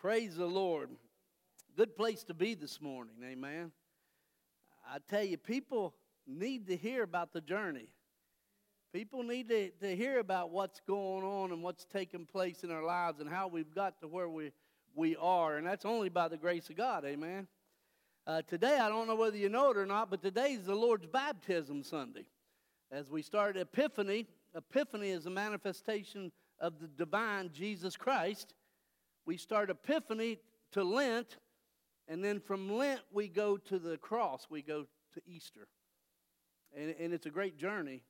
Praise the Lord. Good place to be this morning, amen. I tell you, people need to hear about the journey. People need to, to hear about what's going on and what's taking place in our lives and how we've got to where we, we are. And that's only by the grace of God, amen. Uh, today, I don't know whether you know it or not, but today is the Lord's Baptism Sunday. As we start Epiphany, Epiphany is a manifestation of the divine Jesus Christ. We start Epiphany to Lent, and then from Lent we go to the cross, we go to Easter. And, and it's a great journey,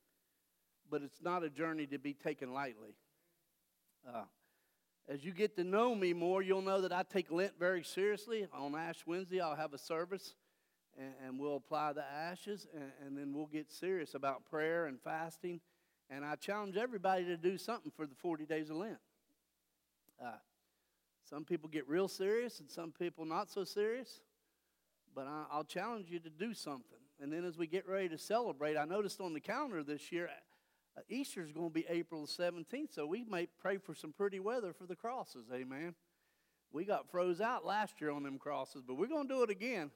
but it's not a journey to be taken lightly. Uh, as you get to know me more, you'll know that I take Lent very seriously. On Ash Wednesday, I'll have a service and, and we'll apply the ashes, and, and, then we'll get serious about prayer and fasting. And I challenge everybody to do something for the 40 days of Lent. Uh, some people get real serious, and some people not so serious. But I, I'll challenge you to do something. And then as we get ready to celebrate, I noticed on the calendar this year, uh, Easter is going to be April 17th, so we may pray for some pretty weather for the crosses. Amen. We got froze out last year on them crosses, but we're going to do it again.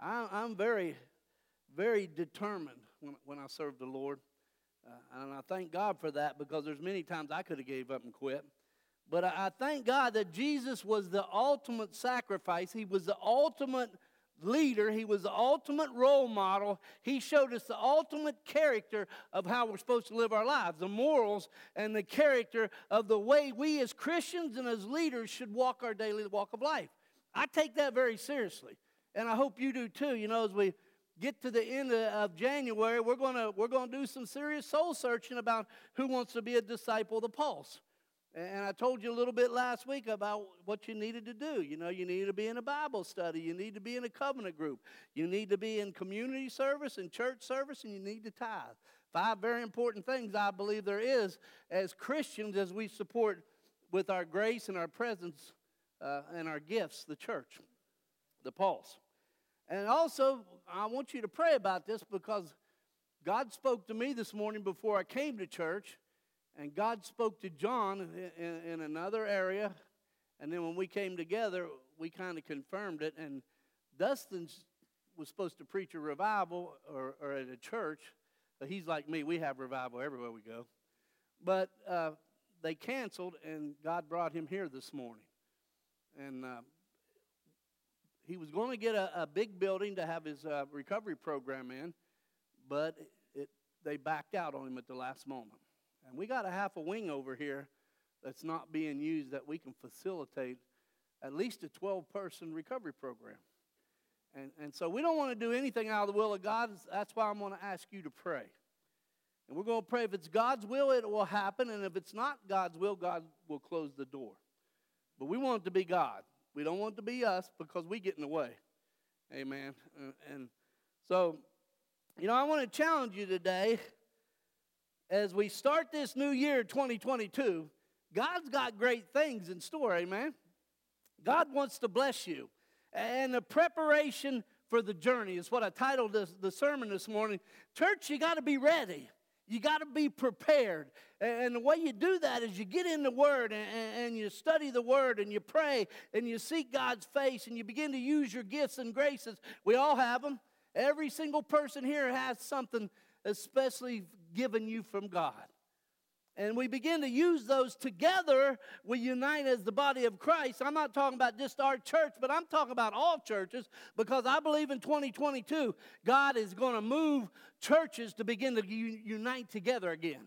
I, I'm very, very determined when, when I serve the Lord. Uh, and I thank God for that because there's many times I could have gave up and quit. But I, thank God that Jesus was the ultimate sacrifice. He was the ultimate leader. He was the ultimate role model. He showed us the ultimate character of how we're supposed to live our lives, the morals and the character of the way we as Christians and as leaders should walk our daily walk of life. I take that very seriously. And I hope you do too. You know, as we get to the end of January, we're going to we're going to do some serious soul searching about who wants to be a disciple of the pulse. And I told you a little bit last week about what you needed to do. You know, you need to be in a Bible study, you need to be in a covenant group, you need to be in community service and church service, and you need to tithe. Five very important things I believe there is as Christians as we support with our grace and our presence uh, and our gifts the church, the pulse. And also, I want you to pray about this because God spoke to me this morning before I came to church, and God spoke to John in, in another area. And then when we came together, we kind of confirmed it. And Dustin was supposed to preach a revival or, or at a church. But he's like me, we have revival everywhere we go. But uh, they canceled, and God brought him here this morning. And uh, he was going to get a, a, big building to have his uh, recovery program in, but it, they backed out on him at the last moment. And we got a half a wing over here that's not being used that we can facilitate at least a 12 person recovery program. And, and so we don't want to do anything out of the will of God. That's why I'm going to ask you to pray. And we're going to pray if it's God's will, it will happen. And if it's not God's will, God will close the door. But we want it to be God. We don't want it to be us because we get in the way. Amen. And, and so, you know, I want to challenge you today as we start this new year, 2022. God's got great things in store. Amen. God wants to bless you. And the preparation for the journey is what I titled this, the sermon this morning. Church, you got to be ready. You got to be prepared. And the way you do that is you get in the Word and, and, you study the Word and you pray and you seek God's face and you begin to use your gifts and graces. We all have them. Every single person here has something especially given you from God and we begin to use those together, we unite as the body of Christ. I'm not talking about just our church, but I'm talking about all churches because I believe in 2022, God is going to move churches to begin to unite together again.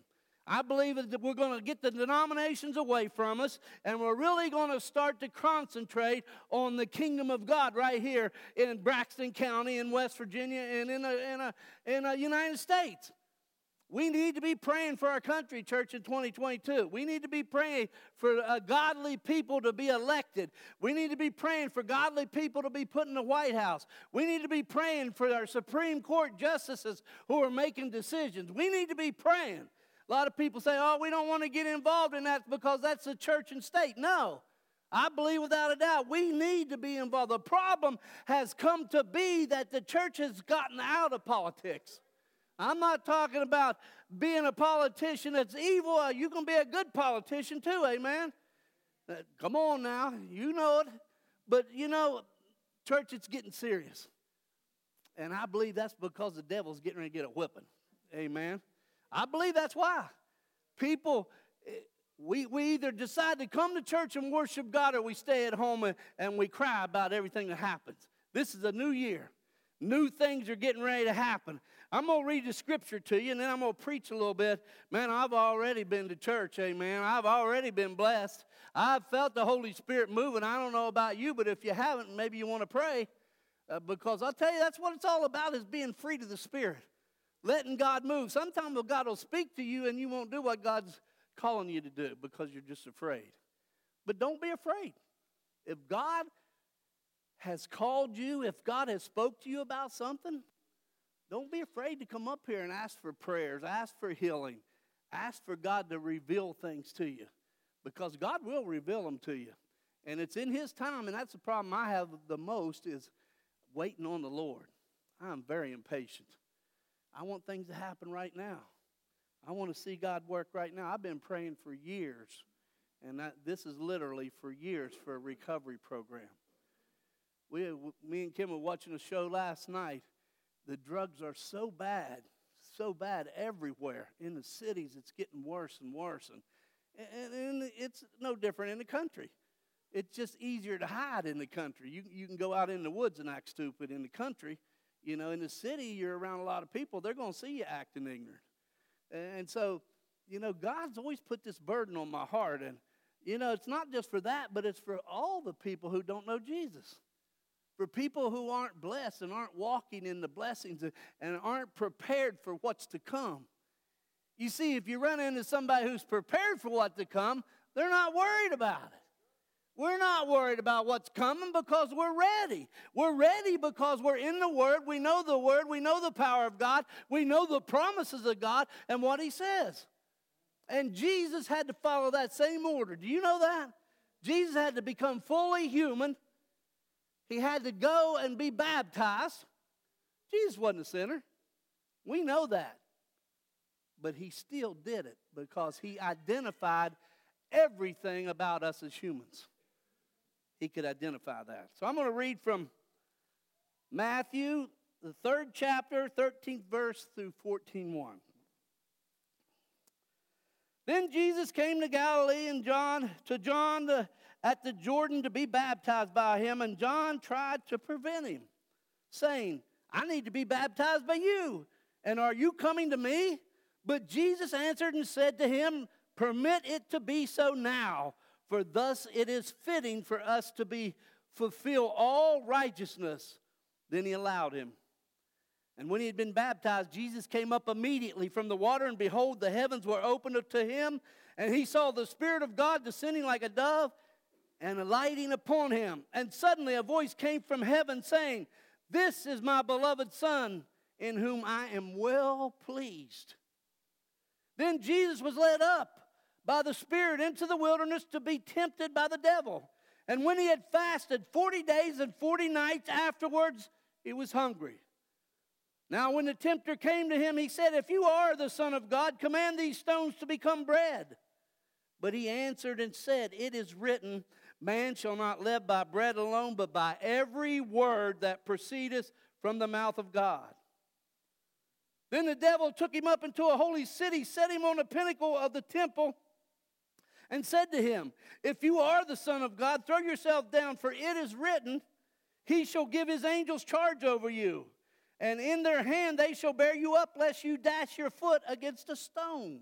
I believe that we're going to get the denominations away from us and we're really going to start to concentrate on the kingdom of God right here in Braxton County, in West Virginia, and in the in a, in a United States. We need to be praying for our country, church, in 2022. We need to be praying for godly people to be elected. We need to be praying for godly people to be put in the White House. We need to be praying for our Supreme Court justices who are making decisions. We need to be praying. A lot of people say, oh, we don't want to get involved in that because that's the church and state. No. I believe without a doubt we need to be involved. The problem has come to be that the church has gotten out of politics. I'm not talking about being a politician that's evil. You can be a good politician too, amen? Uh, come on now, you know it. But you know, church, it's getting serious. And I believe that's because the devil's getting ready to get a whipping. Amen. I believe that's why. People, eh, we, we either decide to come to church and worship God or we stay at home and, and we cry about everything that happens. This is a new year. New things are getting ready to happen. I'm going to read the scripture to you and then I'm going to preach a little bit. Man, I've already been to church, amen. I've already been blessed. I've felt the Holy Spirit moving. I don't know about you, but if you haven't, maybe you want to pray. Uh, because I'll tell you, that's what it's all about is being free to the Spirit, letting God move. Sometimes God will speak to you and you won't do what God's calling you to do because you're just afraid. But don't be afraid. If God has called you, if God has spoke to you about something, don't be afraid to come up here and ask for prayers, ask for healing, ask for God to reveal things to you because God will reveal them to you. And it's in his time and that's the problem I have the most is waiting on the Lord. I'm very impatient. I want things to happen right now. I want to see God work right now. I've been praying for years, and that, this is literally for years for a recovery program. We, me and Kim were watching a show last night. The drugs are so bad, so bad everywhere. In the cities, it's getting worse and worse. And, and, and it's no different in the country. It's just easier to hide in the country. You, you can go out in the woods and act stupid in the country. You know, in the city, you're around a lot of people, they're going to see you acting ignorant. And so, you know, God's always put this burden on my heart. And, you know, it's not just for that, but it's for all the people who don't know Jesus. For people who aren't blessed and aren't walking in the blessings and aren't prepared for what's to come. You see, if you run into somebody who's prepared for what to come, they're not worried about it. We're not worried about what's coming because we're ready. We're ready because we're in the Word. We know the Word. We know the power of God. We know the promises of God and what He says. And Jesus had to follow that same order. Do you know that? Jesus had to become fully human. He had to go and be baptized. Jesus wasn't a sinner. We know that. But he still did it because he identified everything about us as humans he could identify that. So I'm going to read from Matthew, the third chapter, 13th verse through 14:1. Then Jesus came to Galilee and John to John the, at the Jordan to be baptized by him, and John tried to prevent him, saying, "I need to be baptized by you, and are you coming to me?" But Jesus answered and said to him, "Permit it to be so now." For thus it is fitting for us to be fulfill all righteousness. Then he allowed him. And when he had been baptized, Jesus came up immediately from the water, and behold, the heavens were opened to him, and he saw the Spirit of God descending like a dove and alighting upon him. And suddenly a voice came from heaven saying, This is my beloved Son, in whom I am well pleased. Then Jesus was led up by the Spirit into the wilderness to be tempted by the devil. And when he had fasted 40 days and 40 nights afterwards, he was hungry. Now, when the tempter came to him, he said, If you are the Son of God, command these stones to become bread. But he answered and said, It is written, Man shall not live by bread alone, but by every word that proceedeth from the mouth of God. Then the devil took him up into a holy city, set him on the pinnacle of the temple and said to him, If you are the Son of God, throw yourself down, for it is written, He shall give His angels charge over you, and in their hand they shall bear you up, lest you dash your foot against a stone.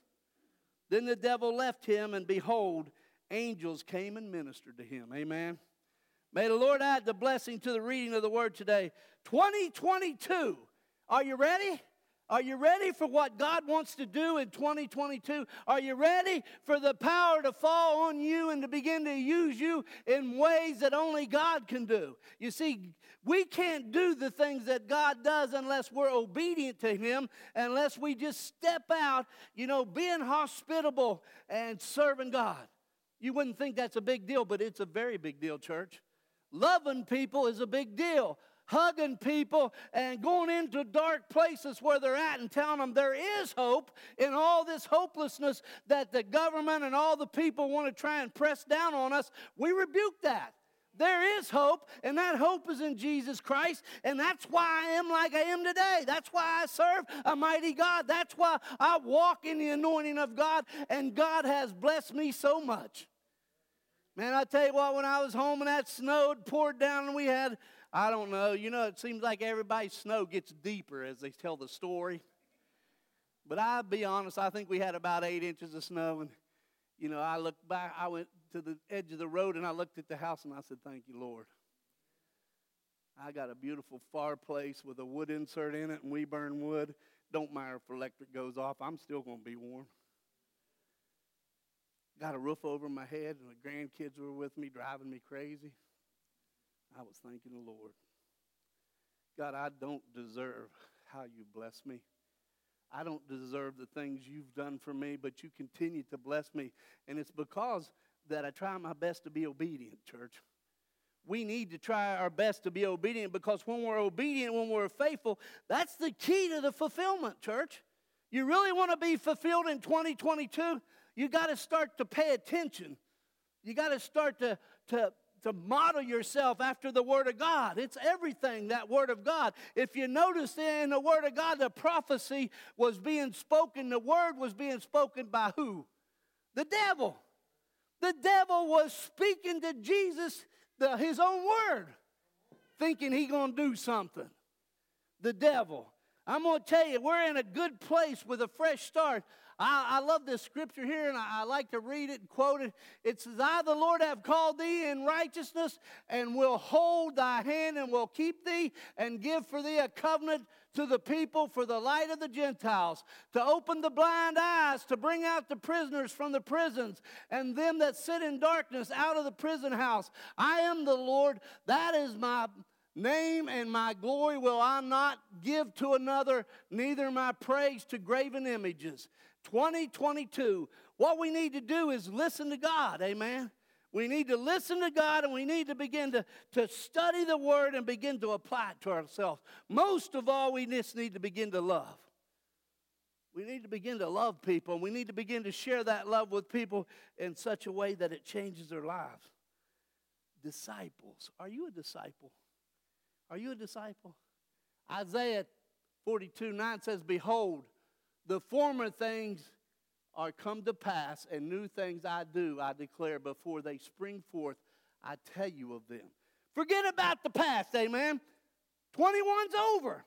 Then the devil left him, and behold, angels came and ministered to him. Amen. May the Lord add the blessing to the reading of the word today. 2022. Are you ready? Are you ready for what God wants to do in 2022? Are you ready for the power to fall on you and to begin to use you in ways that only God can do? You see, we can't do the things that God does unless we're obedient to Him, unless we just step out, you know, being hospitable and serving God. You wouldn't think that's a big deal, but it's a very big deal, church. Loving people is a big deal hugging people and going into dark places where they're at and telling them there is hope in all this hopelessness that the government and all the people want to try and press down on us, we rebuke that. There is hope, and that hope is in Jesus Christ, and that's why I am like I am today. That's why I serve a mighty God. That's why I walk in the anointing of God, and God has blessed me so much. Man, I tell you what, when I was home and that snowed, poured down, and we had I don't know. You know, it seems like everybody's snow gets deeper as they tell the story. But I'll be honest, I think we had about eight inches of snow. And, you know, I looked back, I went to the edge of the road and I looked at the house and I said, Thank you, Lord. I got a beautiful fireplace with a wood insert in it and we burn wood. Don't matter if electric goes off, I'm still going to be warm. Got a roof over my head and the grandkids were with me driving me crazy. I was thanking the Lord. God, I don't deserve how you bless me. I don't deserve the things you've done for me, but you continue to bless me. And it's because that I try my best to be obedient, church. We need to try our best to be obedient because when we're obedient, when we're faithful, that's the key to the fulfillment, church. You really want to be fulfilled in 2022? You got to start to pay attention. You got to start to, to to model yourself after the Word of God. It's everything, that Word of God. If you notice in the Word of God, the prophecy was being spoken, the Word was being spoken by who? The devil. The devil was speaking to Jesus the, his own Word, thinking he going to do something. The devil. I'm going to tell you, we're in a good place with a fresh start. I, I love this scripture here, and I, I, like to read it and quote it. It says, I, the Lord, have called thee in righteousness, and will hold thy hand, and will keep thee, and give for thee a covenant to the people for the light of the Gentiles, to open the blind eyes, to bring out the prisoners from the prisons, and them that sit in darkness out of the prison house. I am the Lord, that is my name and my glory will I not give to another, neither my praise to graven images. 2022, what we need to do is listen to God. Amen. We need to listen to God and we need to begin to, to study the Word and begin to apply it to ourselves. Most of all, we just need to begin to love. We need to begin to love people. We need to begin to share that love with people in such a way that it changes their lives. Disciples. Are you a disciple? Are you a disciple? Isaiah 42 9 says, Behold, the former things are come to pass, and new things I do, I declare, before they spring forth, I tell you of them. Forget about the past, amen. 21's over.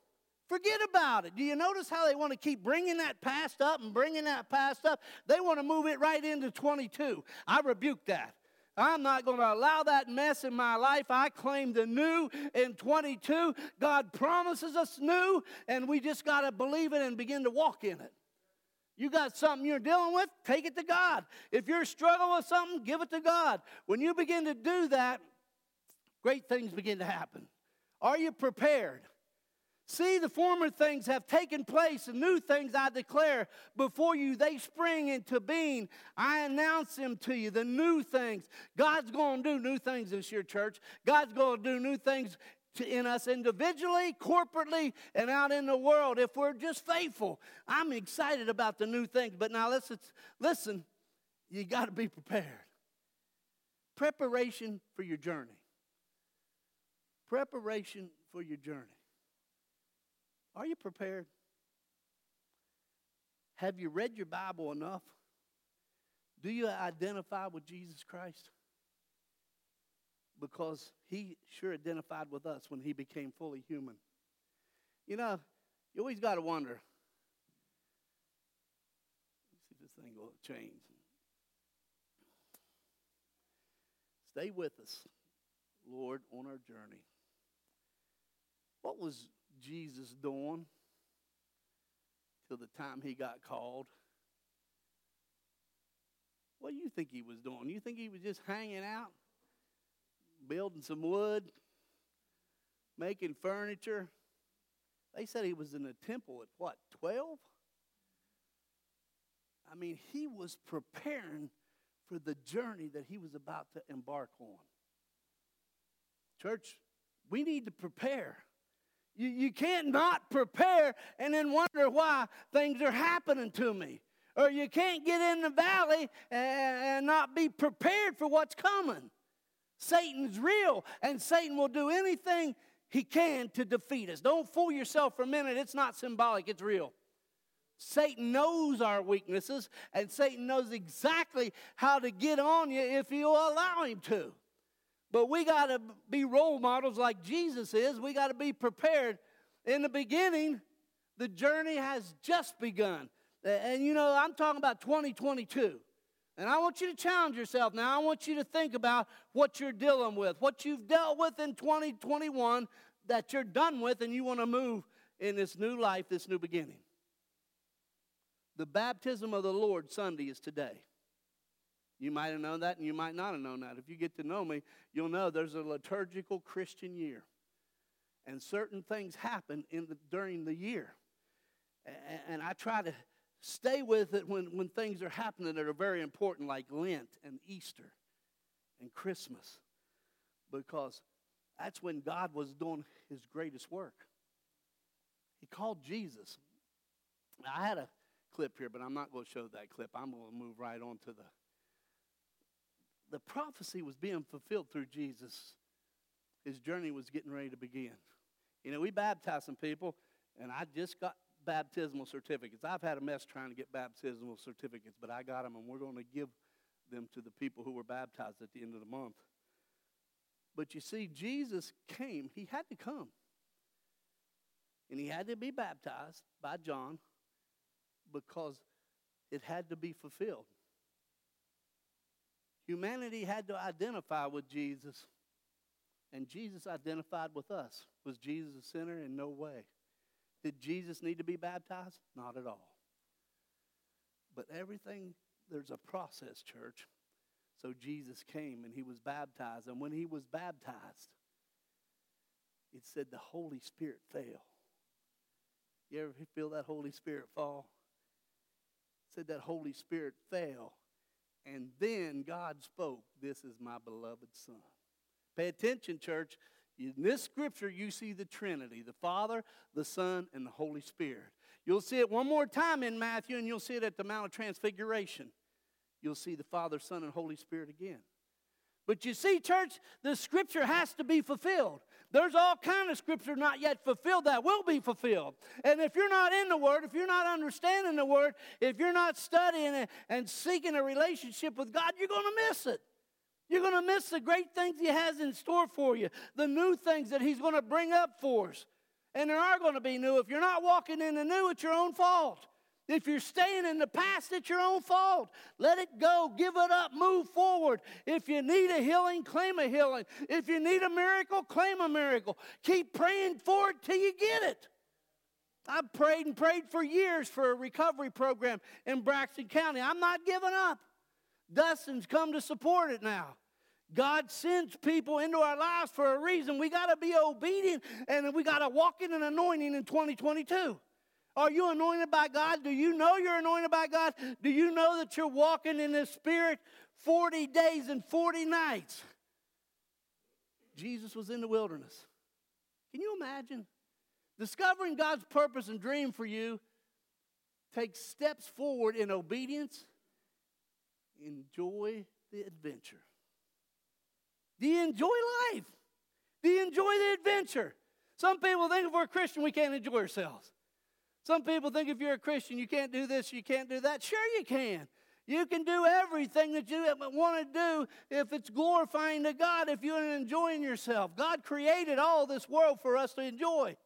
Forget about it. Do you notice how they want to keep bringing that past up and bringing that past up? They want to move it right into 22. I rebuke that. I'm not going to allow that mess in my life. I claim the new in 22. God promises us new, and we just got to believe it and begin to walk in it. You got something you're dealing with, take it to God. If you're struggling with something, give it to God. When you begin to do that, great things begin to happen. Are you prepared? See, the former things have taken place, and new things I declare before you. They spring into being. I announce them to you, the new things. God's going to do new things this year, church. God's going to do new things to, in us individually, corporately, and out in the world if we're just faithful. I'm excited about the new things. But now listen, listen, you got to be prepared. Preparation for your journey. Preparation for your journey. Are you prepared? Have you read your Bible enough? Do you identify with Jesus Christ? Because he sure identified with us when he became fully human. You know, you always got to wonder. See if this thing will change. Stay with us, Lord, on our journey. What was Jesus doing till the time he got called. What do you think he was doing? You think he was just hanging out, building some wood, making furniture? They said he was in the temple at what, 12? I mean, he was preparing for the journey that he was about to embark on. Church, we need to prepare. You, you can't not prepare and then wonder why things are happening to me. Or you can't get in the valley and, and not be prepared for what's coming. Satan's real, and Satan will do anything he can to defeat us. Don't fool yourself for a minute. It's not symbolic, it's real. Satan knows our weaknesses, and Satan knows exactly how to get on you if you allow him to. But we got to be role models like Jesus is. We got to be prepared. In the beginning, the journey has just begun. And you know, I'm talking about 2022. And I want you to challenge yourself now. I want you to think about what you're dealing with, what you've dealt with in 2021 that you're done with, and you want to move in this new life, this new beginning. The baptism of the Lord Sunday is today. You might have known that, and you might not have known that. If you get to know me, you'll know there's a liturgical Christian year. And certain things happen in the, during the year. And, and I try to stay with it when, when things are happening that are very important, like Lent and Easter and Christmas, because that's when God was doing his greatest work. He called Jesus. I had a clip here, but I'm not going to show that clip. I'm going to move right on to the. The prophecy was being fulfilled through Jesus. His journey was getting ready to begin. You know, we baptized some people, and I just got baptismal certificates. I've had a mess trying to get baptismal certificates, but I got them, and we're going to give them to the people who were baptized at the end of the month. But you see, Jesus came, he had to come. And he had to be baptized by John because it had to be fulfilled. Humanity had to identify with Jesus, and Jesus identified with us. Was Jesus a sinner? In no way. Did Jesus need to be baptized? Not at all. But everything, there's a process, church. So Jesus came and he was baptized. And when he was baptized, it said the Holy Spirit fell. You ever feel that Holy Spirit fall? said that Holy Spirit fell. And then God spoke, This is my beloved Son. Pay attention, church. In this scripture, you see the Trinity the Father, the Son, and the Holy Spirit. You'll see it one more time in Matthew, and you'll see it at the Mount of Transfiguration. You'll see the Father, Son, and Holy Spirit again. But you see, church, the scripture has to be fulfilled. There's all kind of scripture not yet fulfilled that will be fulfilled. And if you're not in the Word, if you're not understanding the Word, if you're not studying it and seeking a relationship with God, you're going to miss it. You're going to miss the great things He has in store for you, the new things that He's going to bring up for us. And there are going to be new. If you're not walking in the new, it's your own fault. If you're staying in the past, it's your own fault. Let it go. Give it up. Move forward. If you need a healing, claim a healing. If you need a miracle, claim a miracle. Keep praying for it till you get it. I've prayed and prayed for years for a recovery program in Braxton County. I'm not giving up. Dustin's come to support it now. God sends people into our lives for a reason. We got to be obedient and we got to walk in an anointing in 2022. Are you anointed by God? Do you know you're anointed by God? Do you know that you're walking in the Spirit 40 days and 40 nights? Jesus was in the wilderness. Can you imagine? Discovering God's purpose and dream for you takes steps forward in obedience. Enjoy the adventure. Do you enjoy life? Do you enjoy the adventure? Some people think if we're a Christian, we can't enjoy ourselves. Some people think if you're a Christian, you can't do this, you can't do that. Sure, you can. You can do everything that you want to do if it's glorifying to God, if you're enjoying yourself. God created all this world for us to enjoy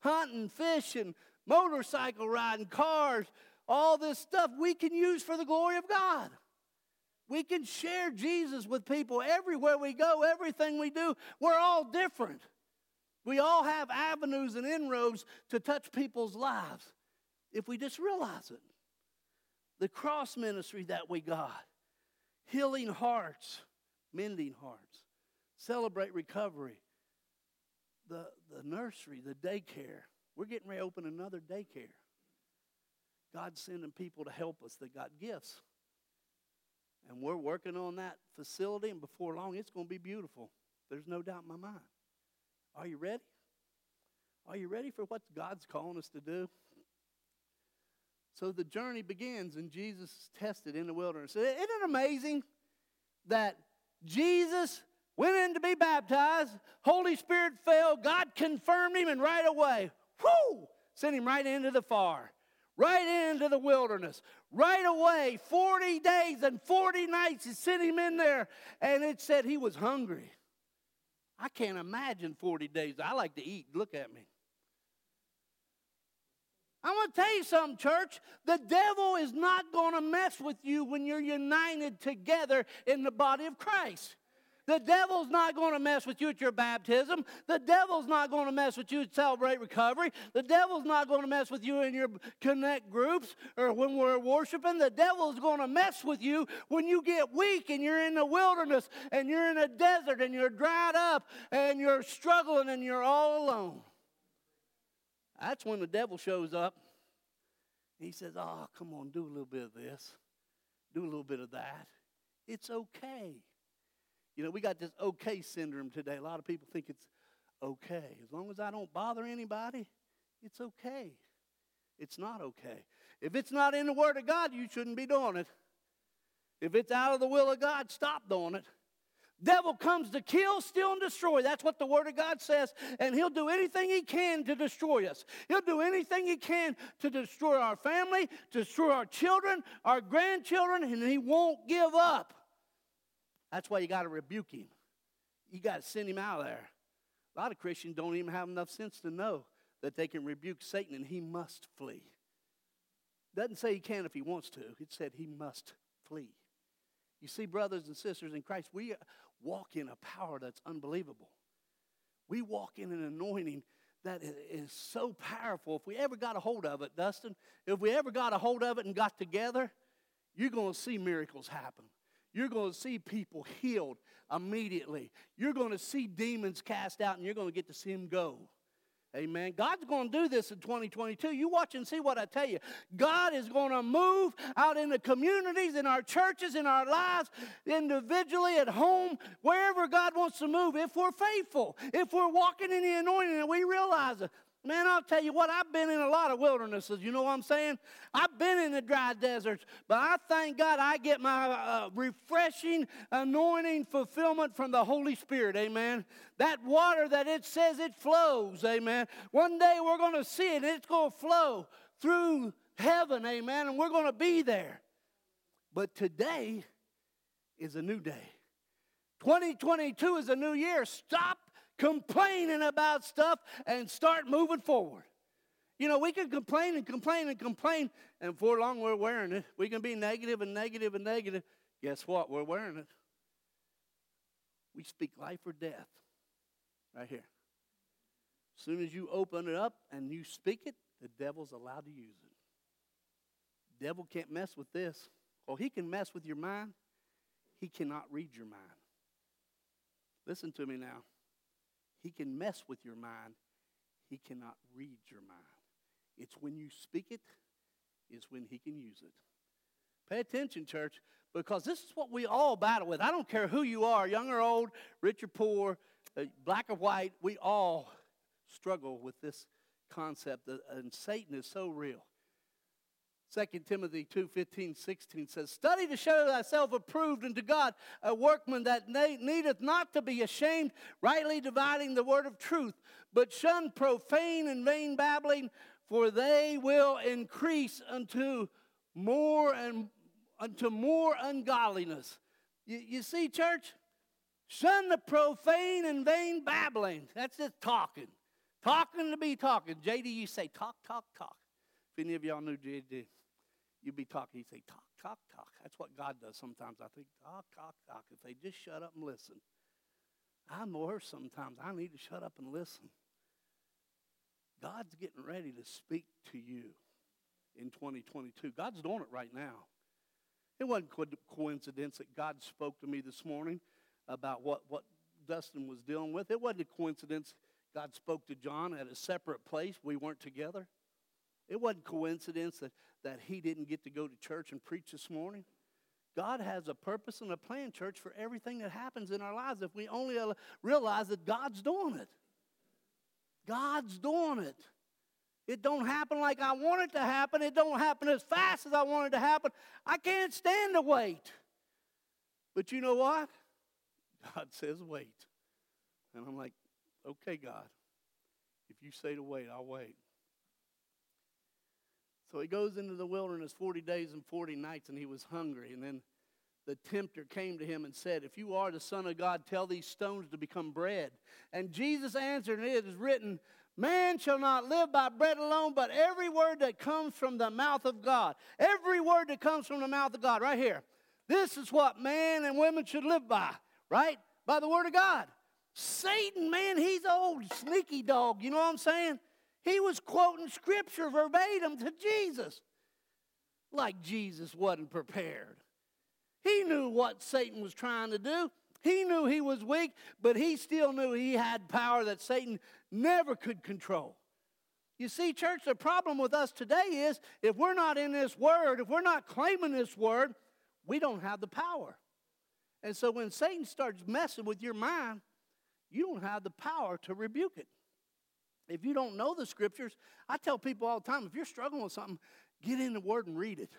hunting, fishing, motorcycle riding, cars, all this stuff we can use for the glory of God. We can share Jesus with people everywhere we go, everything we do. We're all different. We all have avenues and inroads to touch people's lives. if we just realize it. The cross ministry that we got, healing hearts, mending hearts, celebrate recovery, the, the nursery, the daycare. We're getting ready to open another daycare. God's sending people to help us that got gifts. And we're working on that facility, and before long, it's going to be beautiful. There's no doubt in my mind. Are you ready? Are you ready for what God's calling us to do? So the journey begins, and Jesus is tested in the wilderness. Isn't it amazing that Jesus went in to be baptized, Holy Spirit fell, God confirmed him, and right away, whoo, sent him right into the fire, right into the wilderness. Right away, 40 days and 40 nights, he sent him in there, and it said he was hungry. I can't imagine 40 days. I like to eat. Look at me. I'm going to tell you something, church. The devil is not going to mess with you when you're united together in the body of Christ. The devil's not going to mess with you at your baptism. The devil's not going to mess with you at Celebrate Recovery. The devil's not going to mess with you in your connect groups or when we're worshiping. The devil's going to mess with you when you get weak and you're in the wilderness and you're in a desert and you're dried up and you're struggling and you're all alone. That's when the devil shows up. He says, Oh, come on, do a little bit of this, do a little bit of that. It's okay. You know, we got this okay syndrome today. A lot of people think it's okay. As long as I don't bother anybody, it's okay. It's not okay. If it's not in the Word of God, you shouldn't be doing it. If it's out of the will of God, stop doing it. Devil comes to kill, steal, and destroy. That's what the Word of God says. And he'll do anything he can to destroy us. He'll do anything he can to destroy our family, destroy our children, our grandchildren, and he won't give up. That's why you got to rebuke him. You got to send him out of there. A lot of Christians don't even have enough sense to know that they can rebuke Satan and he must flee. Doesn't say he can if he wants to. It said he must flee. You see, brothers and sisters in Christ, we walk in a power that's unbelievable. We walk in an anointing that is so powerful. If we ever got a hold of it, Dustin, if we ever got a hold of it and got together, you're going to see miracles happen. You're going to see people healed immediately. You're going to see demons cast out, and you're going to get to see them go. Amen. God's going to do this in 2022. You watch and see what I tell you. God is going to move out in the communities, in our churches, in our lives, individually, at home, wherever God wants to move, if we're faithful, if we're walking in the anointing and we realize it. Man, I'll tell you what, I've been in a lot of wildernesses. You know what I'm saying? I've been in the dry deserts, but I thank God I get my uh, refreshing, anointing fulfillment from the Holy Spirit. Amen. That water that it says it flows. Amen. One day we're going to see it, it's going to flow through heaven. Amen. And we're going to be there. But today is a new day. 2022 is a new year. Stop complaining about stuff and start moving forward. You know, we can complain and complain and complain, and before long we're wearing it. We can be negative and negative and negative. Guess what? We're wearing it. We speak life or death right here. As soon as you open it up and you speak it, the devil's allowed to use it. Devil can't mess with this. Well, he can mess with your mind. He cannot read your mind. Listen to me now. He can mess with your mind. He cannot read your mind. It's when you speak it, is when he can use it. Pay attention, church, because this is what we all battle with. I don't care who you are, young or old, rich or poor, uh, black or white, we all struggle with this concept, and Satan is so real. 2 Timothy 2 15, 16 says, Study to show thyself approved unto God, a workman that needeth not to be ashamed, rightly dividing the word of truth, but shun profane and vain babbling, for they will increase unto more and unto more ungodliness. You, you see, church? Shun the profane and vain babbling. That's just talking. Talking to be talking. JD, you say talk, talk, talk. If any of y'all knew JD, you'd be talking. He'd say, talk, talk, talk. That's what God does sometimes. I think, talk, talk, talk. If they just shut up and listen. I'm worse sometimes. I need to shut up and listen. God's getting ready to speak to you. in 2022. God's doing it right now. It wasn't co- coincidence that God spoke to me this morning about what, what Dustin was dealing with. It wasn't a coincidence God spoke to John at a separate place. We weren't together. It wasn't coincidence that, that he didn't get to go to church and preach this morning. God has a purpose and a plan, church, for everything that happens in our lives if we only realize that God's doing it. God's doing it. It don't happen like I want it to happen. It don't happen as fast as I want it to happen. I can't stand to wait. But you know what? God says wait. And I'm like, okay, God. If you say to wait, I'll wait. So he goes into the wilderness 40 days and 40 nights, and he was hungry. And then the tempter came to him and said, If you are the Son of God, tell these stones to become bread. And Jesus answered, and it is written, Man shall not live by bread alone, but every word that comes from the mouth of God. Every word that comes from the mouth of God, right here. This is what man and women should live by, right? By the word of God. Satan, man, he's old sneaky dog. You know what I'm saying? He was quoting scripture verbatim to Jesus. Like Jesus wasn't prepared. He knew what Satan was trying to do. He knew he was weak, but he still knew he had power that Satan never could control. You see, church, the problem with us today is if we're not in this word, if we're not claiming this word, we don't have the power. And so when Satan starts messing with your mind, you don't have the power to rebuke it. If you don't know the scriptures, I tell people all the time if you're struggling with something, get in the Word and read it.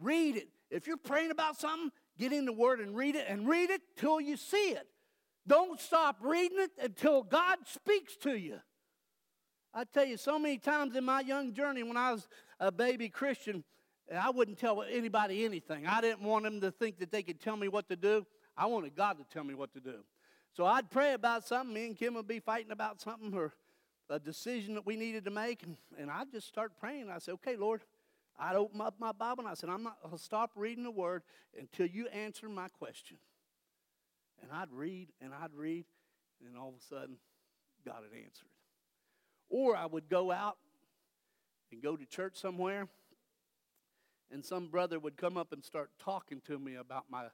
Read it. If you're praying about something, get in the Word and read it, and read it till you see it. Don't stop reading it until God speaks to you. I tell you, so many times in my young journey when I was a baby Christian, I wouldn't tell anybody anything. I didn't want them to think that they could tell me what to do. I wanted God to tell me what to do. So I'd pray about something. Me and Kim would be fighting about something, or a decision that we needed to make, and, and I just start praying. I said, okay, Lord, I'd open up my Bible and I said, I'm not I'll stop reading the word until you answer my question. And I'd read and I'd read, and all of a sudden, God had answered. Or I would go out and go to church somewhere, and some brother would come up and start talking to me about my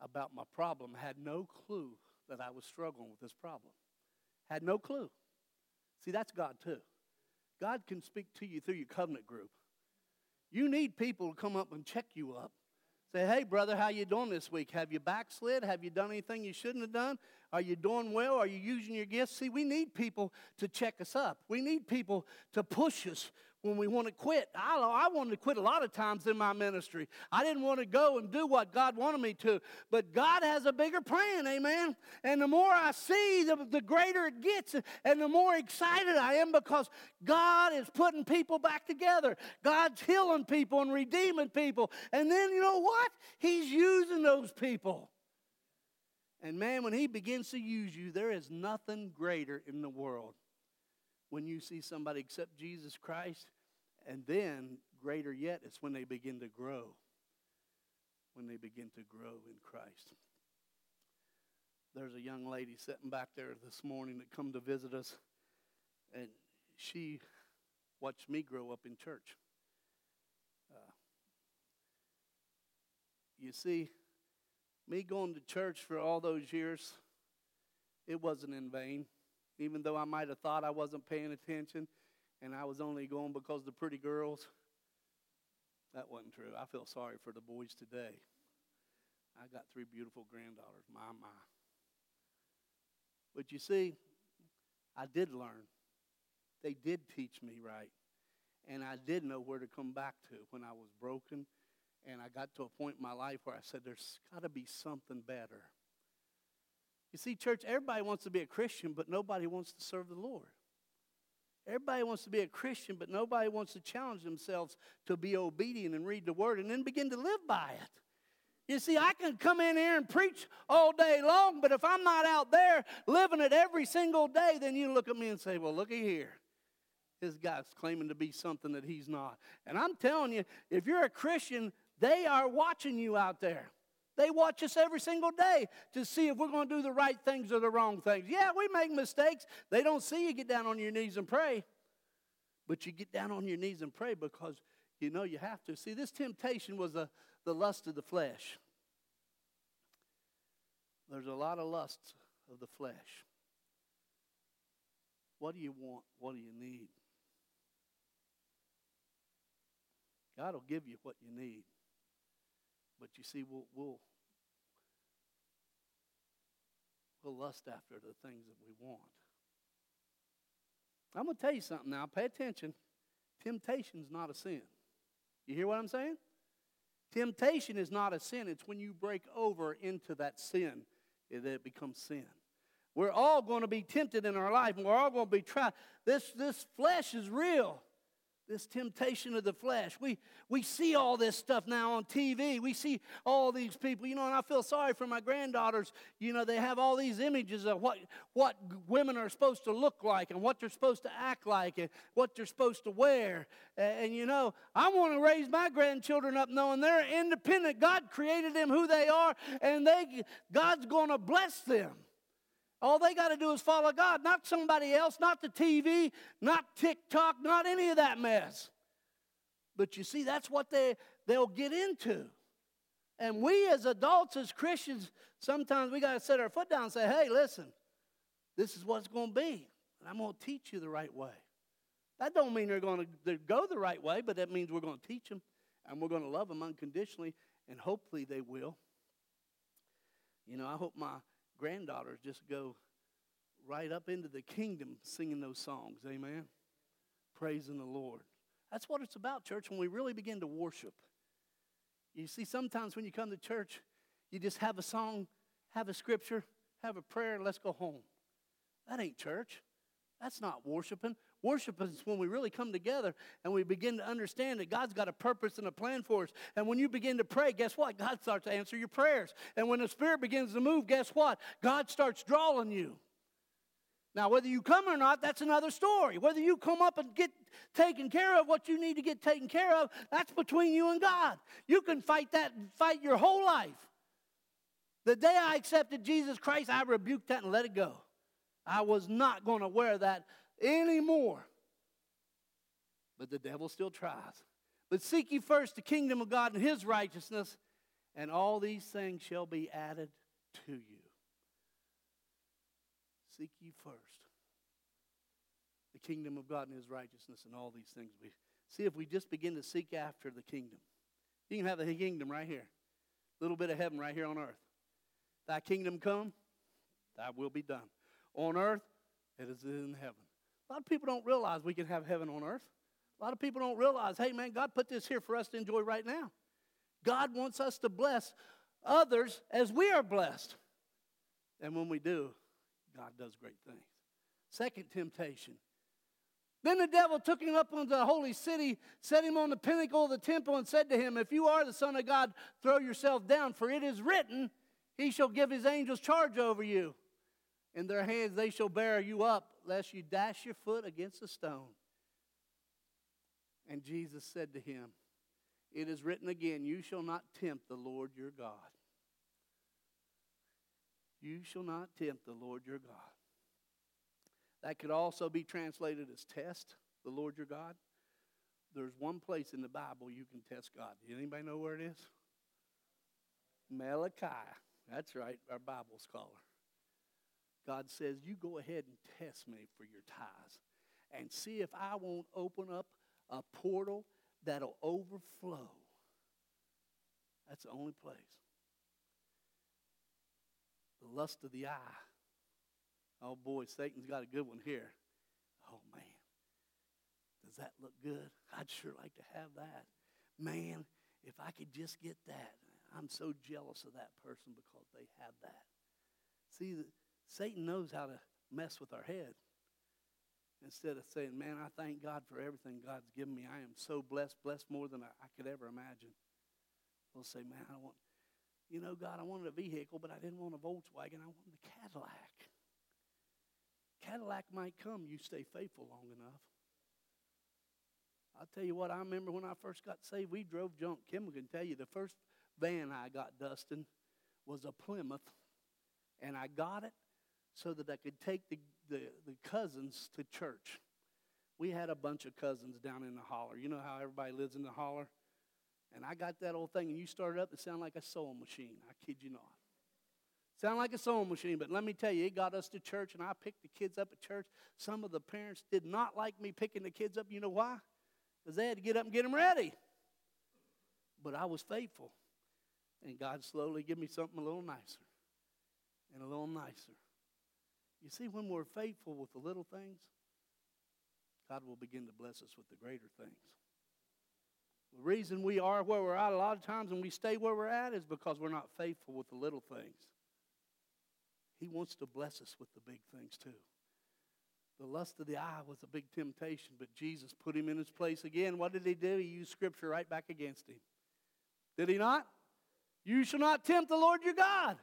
about my problem. Had no clue that I was struggling with this problem. Had no clue. See, that's God too. God can speak to you through your covenant group. You need people to come up and check you up. Say, hey, brother, how you doing this week? Have you backslid? Have you done anything you shouldn't have done? Are you doing well? Are you using your gifts? See, we need people to check us up. We need people to push us when we want to quit. I, I wanted to quit a lot of times in my ministry. I didn't want to go and do what God wanted me to. But God has a bigger plan, amen? And the more I see, the, the greater it gets, and the more excited I am because God is putting people back together. God's healing people and redeeming people. And then you know what? He's using those people. And man, when He begins to use you, there is nothing greater in the world when you see somebody accept Jesus Christ. And then, greater yet, it's when they begin to grow. When they begin to grow in Christ. There's a young lady sitting back there this morning that come to visit us, and she watched me grow up in church. Uh, you see, me going to church for all those years, it wasn't in vain even though I might have thought I wasn't paying attention and I was only going because the pretty girls. That wasn't true. I feel sorry for the boys today. I got three beautiful granddaughters, my, my. But you see, I did learn. They did teach me right. And I did know where to come back to when I was broken. And I got to a point in my life where I said, there's got to be something better. You see, church, everybody wants to be a Christian, but nobody wants to serve the Lord. Everybody wants to be a Christian, but nobody wants to challenge themselves to be obedient and read the Word and then begin to live by it. You see, I can come in here and preach all day long, but if I'm not out there living it every single day, then you look at me and say, Well, looky here. This guy's claiming to be something that he's not. And I'm telling you, if you're a Christian, they are watching you out there. They watch us every single day to see if we're going to do the right things or the wrong things. Yeah, we make mistakes. They don't see you get down on your knees and pray. But you get down on your knees and pray because you know you have to. See, this temptation was a, the lust of the flesh. There's a lot of lusts of the flesh. What do you want? What do you need? God will give you what you need. But you see, we'll, we'll, we'll lust after the things that we want. I'm going to tell you something now. Pay attention. Temptation is not a sin. You hear what I'm saying? Temptation is not a sin. It's when you break over into that sin that it becomes sin. We're all going to be tempted in our life, and we're all going to be tried. This, this flesh is real this temptation of the flesh. We, we see all this stuff now on TV. We see all these people, you know, and I feel sorry for my granddaughters. You know, they have all these images of what, what women are supposed to look like and what they're supposed to act like and what they're supposed to wear. And, and you know, I want to raise my grandchildren up knowing they're independent. God created them who they are, and they, God's going to bless them. All they got to do is follow God, not somebody else, not the TV, not TikTok, not any of that mess. But you see, that's what they, they'll get into. And we as adults, as Christians, sometimes we got to set our foot down and say, hey, listen, this is what's going to be. And I'm going to teach you the right way. That don't mean they're going to go the right way, but that means we're going to teach them and we're going to love them unconditionally, and hopefully they will. You know, I hope my granddaughters just go right up into the kingdom singing those songs. Amen. Praising the Lord. That's what it's about, church, when we really begin to worship. You see, sometimes when you come to church, you just have a song, have a scripture, have a prayer, and let's go home. That ain't church. That's not worshiping. Worship is when we really come together and we begin to understand that God's got a purpose and a plan for us. And when you begin to pray, guess what? God starts to answer your prayers. And when the Spirit begins to move, guess what? God starts drawing you. Now, whether you come or not, that's another story. Whether you come up and get taken care of what you need to get taken care of, that's between you and God. You can fight that fight your whole life. The day I accepted Jesus Christ, I rebuked that and let it go. I was not going to wear that anymore. But the devil still tries. But seek ye first the kingdom of God and his righteousness, and all these things shall be added to you. Seek ye first the kingdom of God and his righteousness, and all these things. We see if we just begin to seek after the kingdom. You can have the kingdom right here. A little bit of heaven right here on earth. Thy kingdom come, thy will be done. On earth, it is in heaven. A lot of people don't realize we can have heaven on earth. A lot of people don't realize, hey, man, God put this here for us to enjoy right now. God wants us to bless others as we are blessed. And when we do, God does great things. Second temptation. Then the devil took him up into the holy city, set him on the pinnacle of the temple, and said to him, If you are the Son of God, throw yourself down, for it is written, He shall give His angels charge over you. In their hands they shall bear you up, lest you dash your foot against a stone. And Jesus said to him, It is written again, You shall not tempt the Lord your God. You shall not tempt the Lord your God. That could also be translated as test the Lord your God. There's one place in the Bible you can test God. Anybody know where it is? Malachi. That's right, our Bible scholar. God says, You go ahead and test me for your tithes and see if I won't open up a portal that'll overflow. That's the only place. The lust of the eye. Oh boy, Satan's got a good one here. Oh man, does that look good? I'd sure like to have that. Man, if I could just get that. I'm so jealous of that person because they have that. See, Satan knows how to mess with our head. Instead of saying, Man, I thank God for everything God's given me. I am so blessed, blessed more than I, I could ever imagine. We'll say, Man, I want, you know, God, I wanted a vehicle, but I didn't want a Volkswagen. I wanted a Cadillac. Cadillac might come, you stay faithful long enough. I'll tell you what, I remember when I first got saved, we drove junk. Kim can tell you the first van I got, Dustin, was a Plymouth, and I got it so that I could take the, the, the cousins to church. we had a bunch of cousins down in the holler. You know how everybody lives in the holler? And I got that old thing, and you started up, it sounded like a sewing machine. I kid you not. Sound like a sewing machine, but let me tell you, it got us to church, and I picked the kids up at church. Some of the parents did not like me picking the kids up. You know why? Because they had to get up and get them ready. But I was faithful, and God slowly gave me something a little nicer and a little nicer. You see, when we're faithful with the little things, God will begin to bless us with the greater things. The reason we are where we're at a lot of times and we stay where we're at is because we're not faithful with the little things. He wants to bless us with the big things too. The lust of the eye was a big temptation, but Jesus put him in his place again. What did he do? He used scripture right back against him. Did he not? You shall not tempt the Lord your God.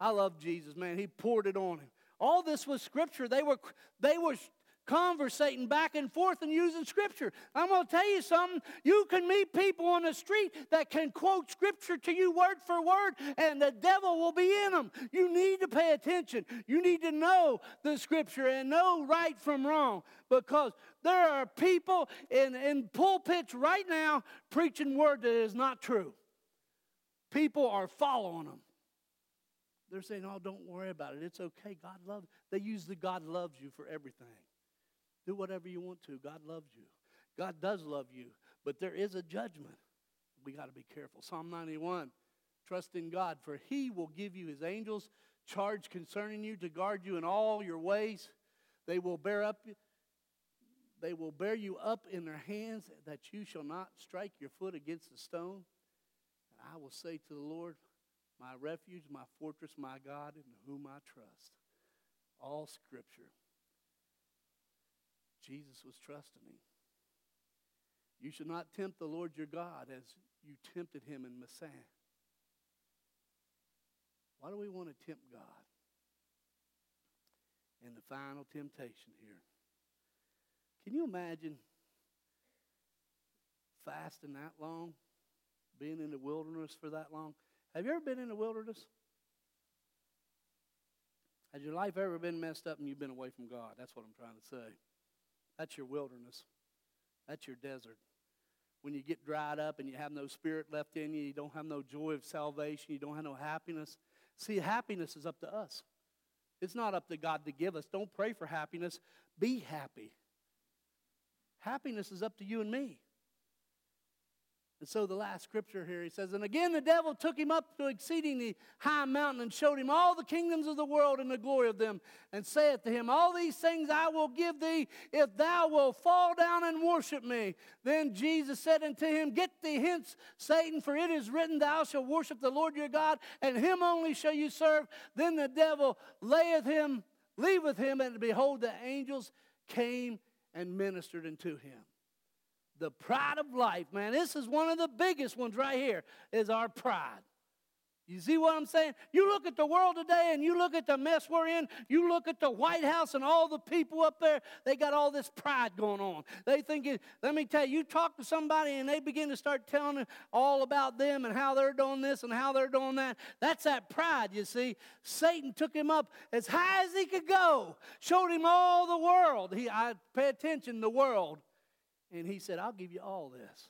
I love Jesus, man. He poured it on him. All this was scripture. They were, they were conversating back and forth and using scripture. I'm going to tell you something. You can meet people on the street that can quote scripture to you word for word, and the devil will be in them. You need to pay attention. You need to know the scripture and know right from wrong because there are people in, in pulpits right now preaching word that is not true. People are following them. They're saying, oh, don't worry about it. It's okay. God loves. They use the God loves you for everything. Do whatever you want to. God loves you. God does love you, but there is a judgment. We got to be careful. Psalm 91 Trust in God, for he will give you his angels charge concerning you to guard you in all your ways. They will bear up they will bear you up in their hands that you shall not strike your foot against a stone. And I will say to the Lord, my refuge, my fortress, my God, in whom I trust. All scripture Jesus was trusting him. You should not tempt the Lord your God as you tempted him in Massah. Why do we want to tempt God? And the final temptation here. Can you imagine fasting that long? Being in the wilderness for that long? Have you ever been in the wilderness? Has your life ever been messed up and you've been away from God? That's what I'm trying to say. That's your wilderness. That's your desert. When you get dried up and you have no spirit left in you, you don't have no joy of salvation, you don't have no happiness. See, happiness is up to us. It's not up to God to give us. Don't pray for happiness. Be happy. Happiness is up to you and me. And so the last scripture here, he says, And again the devil took him up to exceedingly high mountain and showed him all the kingdoms of the world and the glory of them, and saith to him, All these things I will give thee if thou wilt fall down and worship me. Then Jesus said unto him, Get thee hence, Satan, for it is written, Thou shalt worship the Lord your God, and him only shall you serve. Then the devil layeth him, leaveth him, and behold, the angels came and ministered unto him the pride of life, man. This is one of the biggest ones right here, is our pride. You see what I'm saying? You look at the world today and you look at the mess we're in. You look at the White House and all the people up there, they got all this pride going on. They think, it, let me tell you, you talk to somebody and they begin to start telling all about them and how they're doing this and how they're doing that. That's that pride, you see. Satan took him up as high as he could go, showed him all the world. He, I pay attention, the world. And he said, I'll give you all this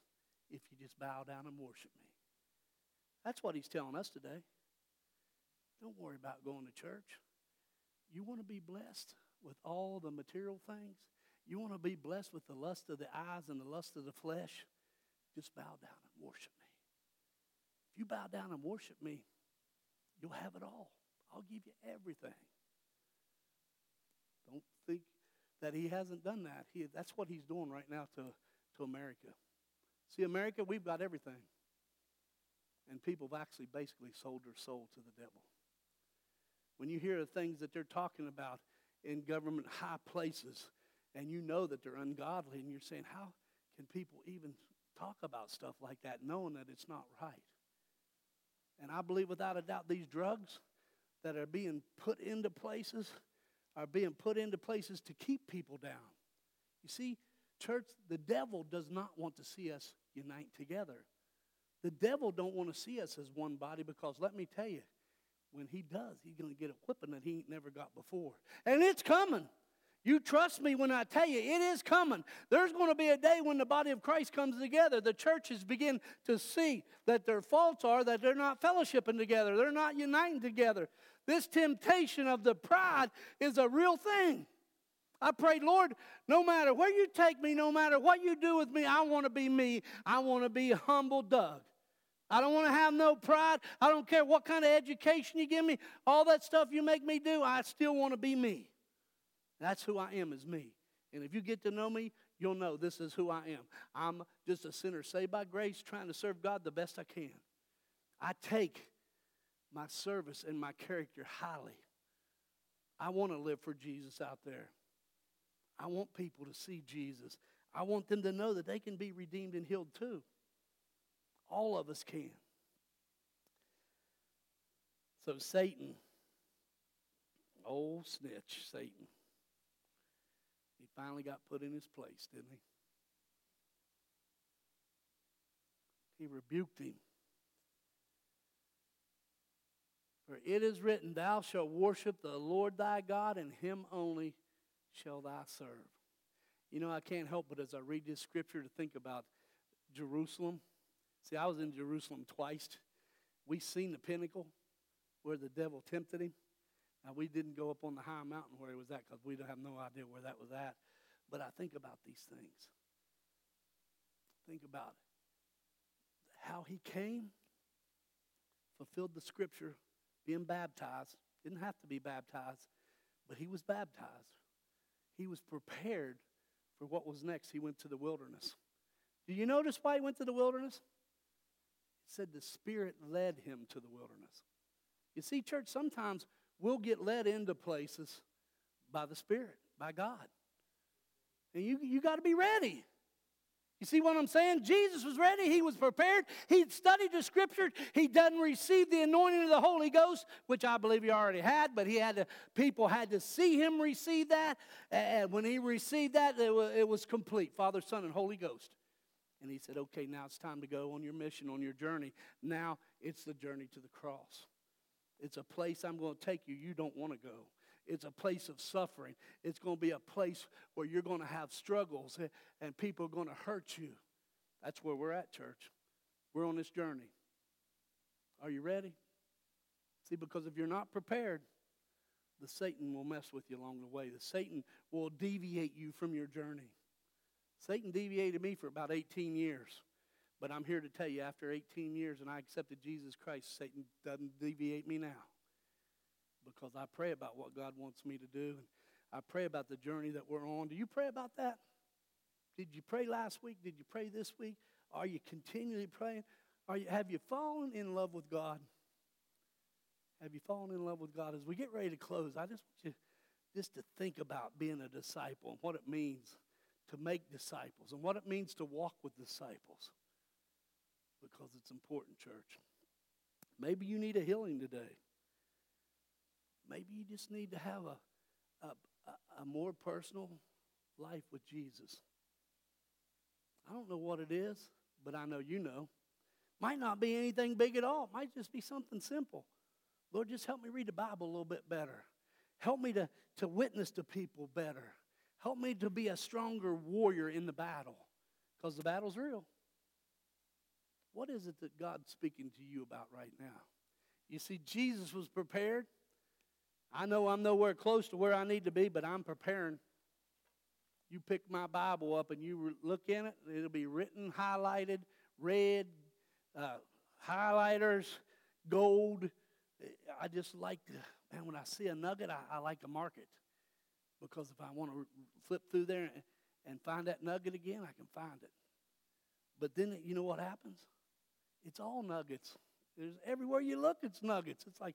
if you just bow down and worship me. That's what he's telling us today. Don't worry about going to church. You want to be blessed with all the material things? You want to be blessed with the lust of the eyes and the lust of the flesh? Just bow down and worship me. If you bow down and worship me, you'll have it all. I'll give you everything. Don't think that he hasn't done that. He, that's what he's doing right now to, to America. See, America, we've got everything. And people have actually basically sold their soul to the devil. When you hear the things that they're talking about in government high places, and you know that they're ungodly, and you're saying, how can people even talk about stuff like that knowing that it's not right? And I believe without a doubt these drugs that are being put into places are being put into places to keep people down. You see, church, the devil does not want to see us unite together. The devil don't want to see us as one body because let me tell you, when he does, he's going to get a whipping that he ain't never got before. And it's coming. You trust me when I tell you it is coming. There's going to be a day when the body of Christ comes together. The churches begin to see that their faults are that they're not fellowshipping together, they're not uniting together. This temptation of the pride is a real thing. I prayed, Lord, no matter where you take me, no matter what you do with me, I want to be me. I want to be humble Doug. I don't want to have no pride. I don't care what kind of education you give me, all that stuff you make me do, I still want to be me. That's who I am, is me. And if you get to know me, you'll know this is who I am. I'm just a sinner saved by grace, trying to serve God the best I can. I take my service and my character highly. I want to live for Jesus out there. I want people to see Jesus. I want them to know that they can be redeemed and healed too. All of us can. So, Satan, old snitch, Satan he finally got put in his place, didn't he? He rebuked him. For it is written, Thou shalt worship the Lord thy God, and him only shall thou serve. You know, I can't help but as I read this scripture to think about Jerusalem. See, I was in Jerusalem twice. We seen the pinnacle where the devil tempted him. Now, we didn't go up on the high mountain where he was at because we don't have no idea where that was at. But I think about these things. Think about how he came, fulfilled the scripture, being baptized. Didn't have to be baptized, but he was baptized. He was prepared for what was next. He went to the wilderness. Do you notice why he went to the wilderness? It said the Spirit led him to the wilderness. You see, church, sometimes we'll get led into places by the Spirit, by God. And you, you got to be ready. You see what I'm saying? Jesus was ready. He was prepared. He'd studied the scriptures. He doesn't receive the anointing of the Holy Ghost, which I believe he already had, but he had to, people had to see him receive that. And when he received that, it was, it was complete Father, Son, and Holy Ghost. And he said, okay, now it's time to go on your mission, on your journey. Now it's the journey to the cross. It's a place I'm going to take you you don't want to go. It's a place of suffering. It's going to be a place where you're going to have struggles eh, and people are going to hurt you. That's where we're at, church. We're on this journey. Are you ready? See, because if you're not prepared, the Satan will mess with you along the way. The Satan will deviate you from your journey. Satan deviated me for about 18 years. But I'm here to tell you, after 18 years and I accepted Jesus Christ, Satan doesn't deviate me now because I pray about what God wants me to do. And I pray about the journey that we're on. Do you pray about that? Did you pray last week? Did you pray this week? Are you continually praying? Are you, have you fallen in love with God? Have you fallen in love with God? As we get ready to close, I just want you just to think about being a disciple and what it means to make disciples and what it means to walk with disciples because it's important, church. Maybe you need a healing today. Maybe you just need to have a, a, a more personal life with Jesus. I don't know what it is, but I know you know. Might not be anything big at all. Might just be something simple. Lord, just help me read the Bible a little bit better. Help me to, to witness to people better. Help me to be a stronger warrior in the battle because the battle's real. What is it that God's speaking to you about right now? You see, Jesus was prepared. I know I'm nowhere close to where I need to be, but I'm preparing. You pick my Bible up and you look in it, it'll be written, highlighted, red, uh, highlighters, gold. I just like man, when I see a nugget, I, I like to mark it. Because if I want to flip through there and, and find that nugget again, I can find it. But then you know what happens? It's all nuggets. There's everywhere you look, it's nuggets. It's like,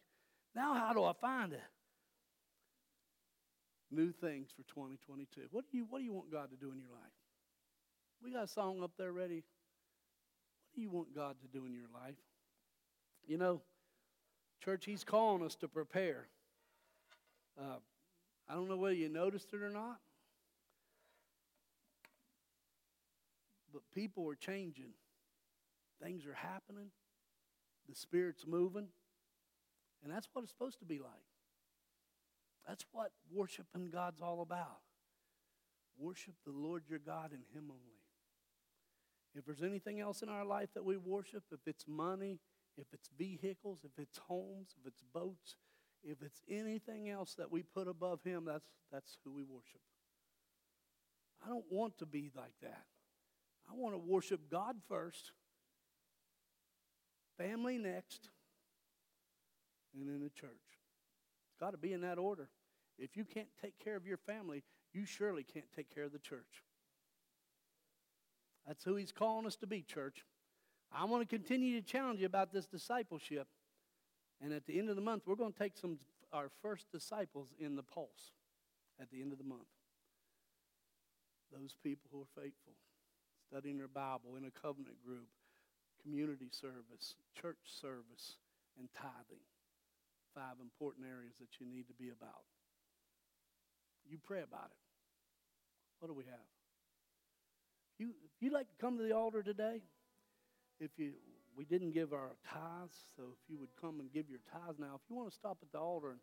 now how do I find it? New things for 2022. What do you what do you want God to do in your life? We got a song up there ready. What do you want God to do in your life? You know, church, He's calling us to prepare. Uh, I don't know whether you noticed it or not, but people are changing. Things are happening. The Spirit's moving. And that's what it's supposed to be like. That's what worshiping God's all about. Worship the Lord your God and Him only. If there's anything else in our life that we worship, if it's money, if it's vehicles, if it's homes, if it's boats, if it's anything else that we put above Him, that's, that's who we worship. I don't want to be like that. I want to worship God first, family next, and then the church. It's got to be in that order. If you can't take care of your family, you surely can't take care of the church. That's who he's calling us to be, church. I want to continue to challenge you about this discipleship. And at the end of the month, we're going to take some our first disciples in the pulse at the end of the month. Those people who are faithful, studying their Bible in a covenant group, community service, church service, and tithing. Five important areas that you need to be about. You pray about it. What do we have? You, if you'd like to come to the altar today, if you we didn't give our tithes, so if you would come and give your tithes now, if you want to stop at the altar and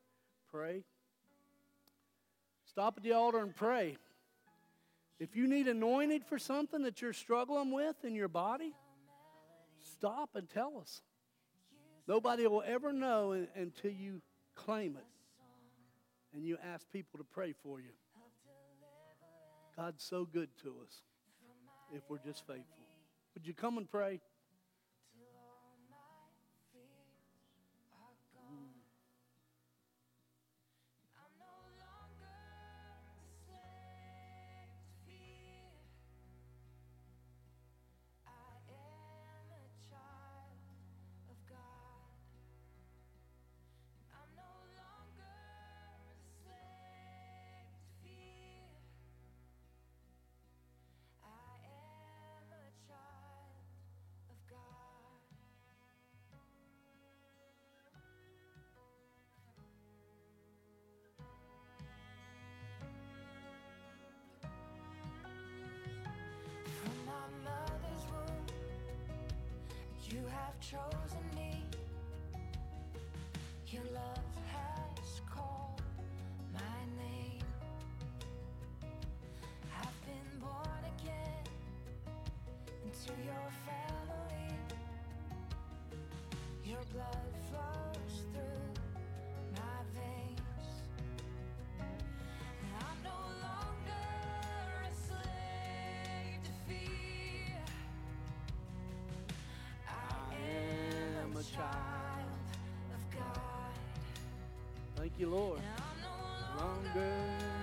pray, stop at the altar and pray. If you need anointed for something that you're struggling with in your body, stop and tell us. Nobody will ever know until you claim it and you ask people to pray for you. God's so good to us if we're just faithful. Would you come and pray? Thank you, Lord. Longer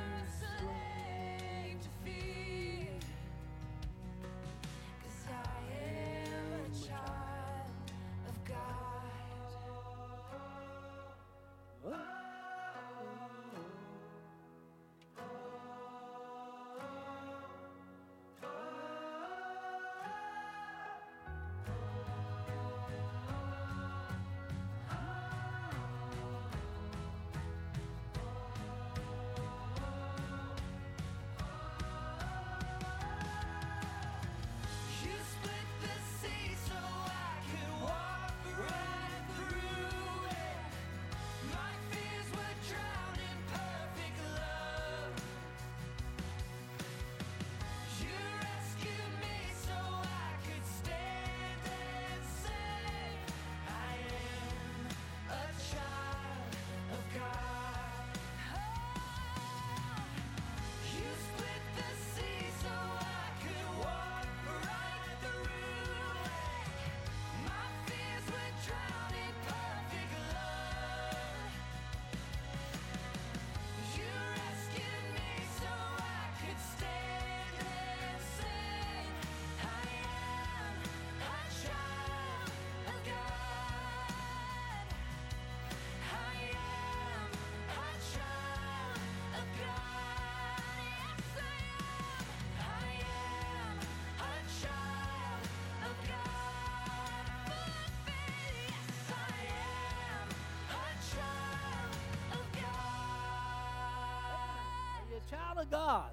child of God.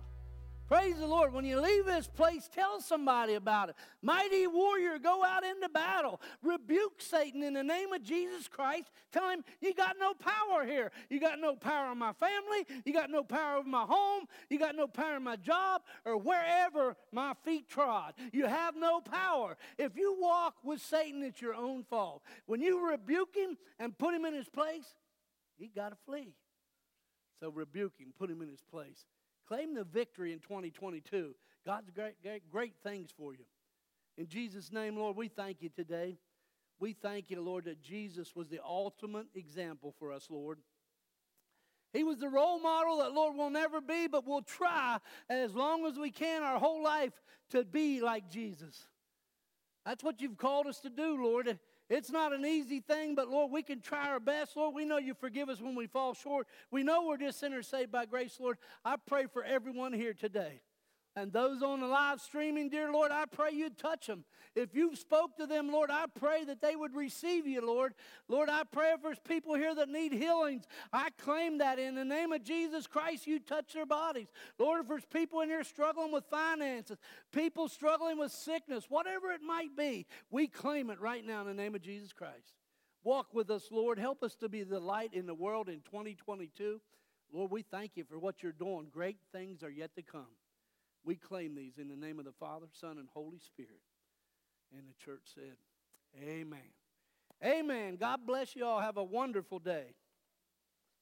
Praise the Lord. When you leave this place, tell somebody about it. Mighty warrior, go out into battle. Rebuke Satan in the name of Jesus Christ. Tell him, You got no power here. You got no power in my family. You got no power over my home. You got no power in my job or wherever my feet trod. You have no power. If you walk with Satan, it's your own fault. When you rebuke him and put him in his place, he got to flee. So rebuke him, put him in his place. Claim the victory in 2022. God's great, great, great things for you. In Jesus' name, Lord, we thank you today. We thank you, Lord, that Jesus was the ultimate example for us, Lord. He was the role model that, Lord, will never be, but we'll try as long as we can our whole life to be like Jesus. That's what you've called us to do, Lord. It's not an easy thing, but Lord, we can try our best. Lord, we know you forgive us when we fall short. We know we're just sinners saved by grace, Lord. I pray for everyone here today. And those on the live streaming, dear Lord, I pray you'd touch them. If you've spoke to them, Lord, I pray that they would receive you, Lord. Lord, I pray if there's people here that need healings, I claim that in the name of Jesus Christ, you touch their bodies. Lord, if there's people in here struggling with finances, people struggling with sickness, whatever it might be, we claim it right now in the name of Jesus Christ. Walk with us, Lord. Help us to be the light in the world in 2022. Lord, we thank you for what you're doing. Great things are yet to come. We claim these in the name of the Father, Son, and Holy Spirit. And the church said, Amen. Amen. God bless you all. Have a wonderful day.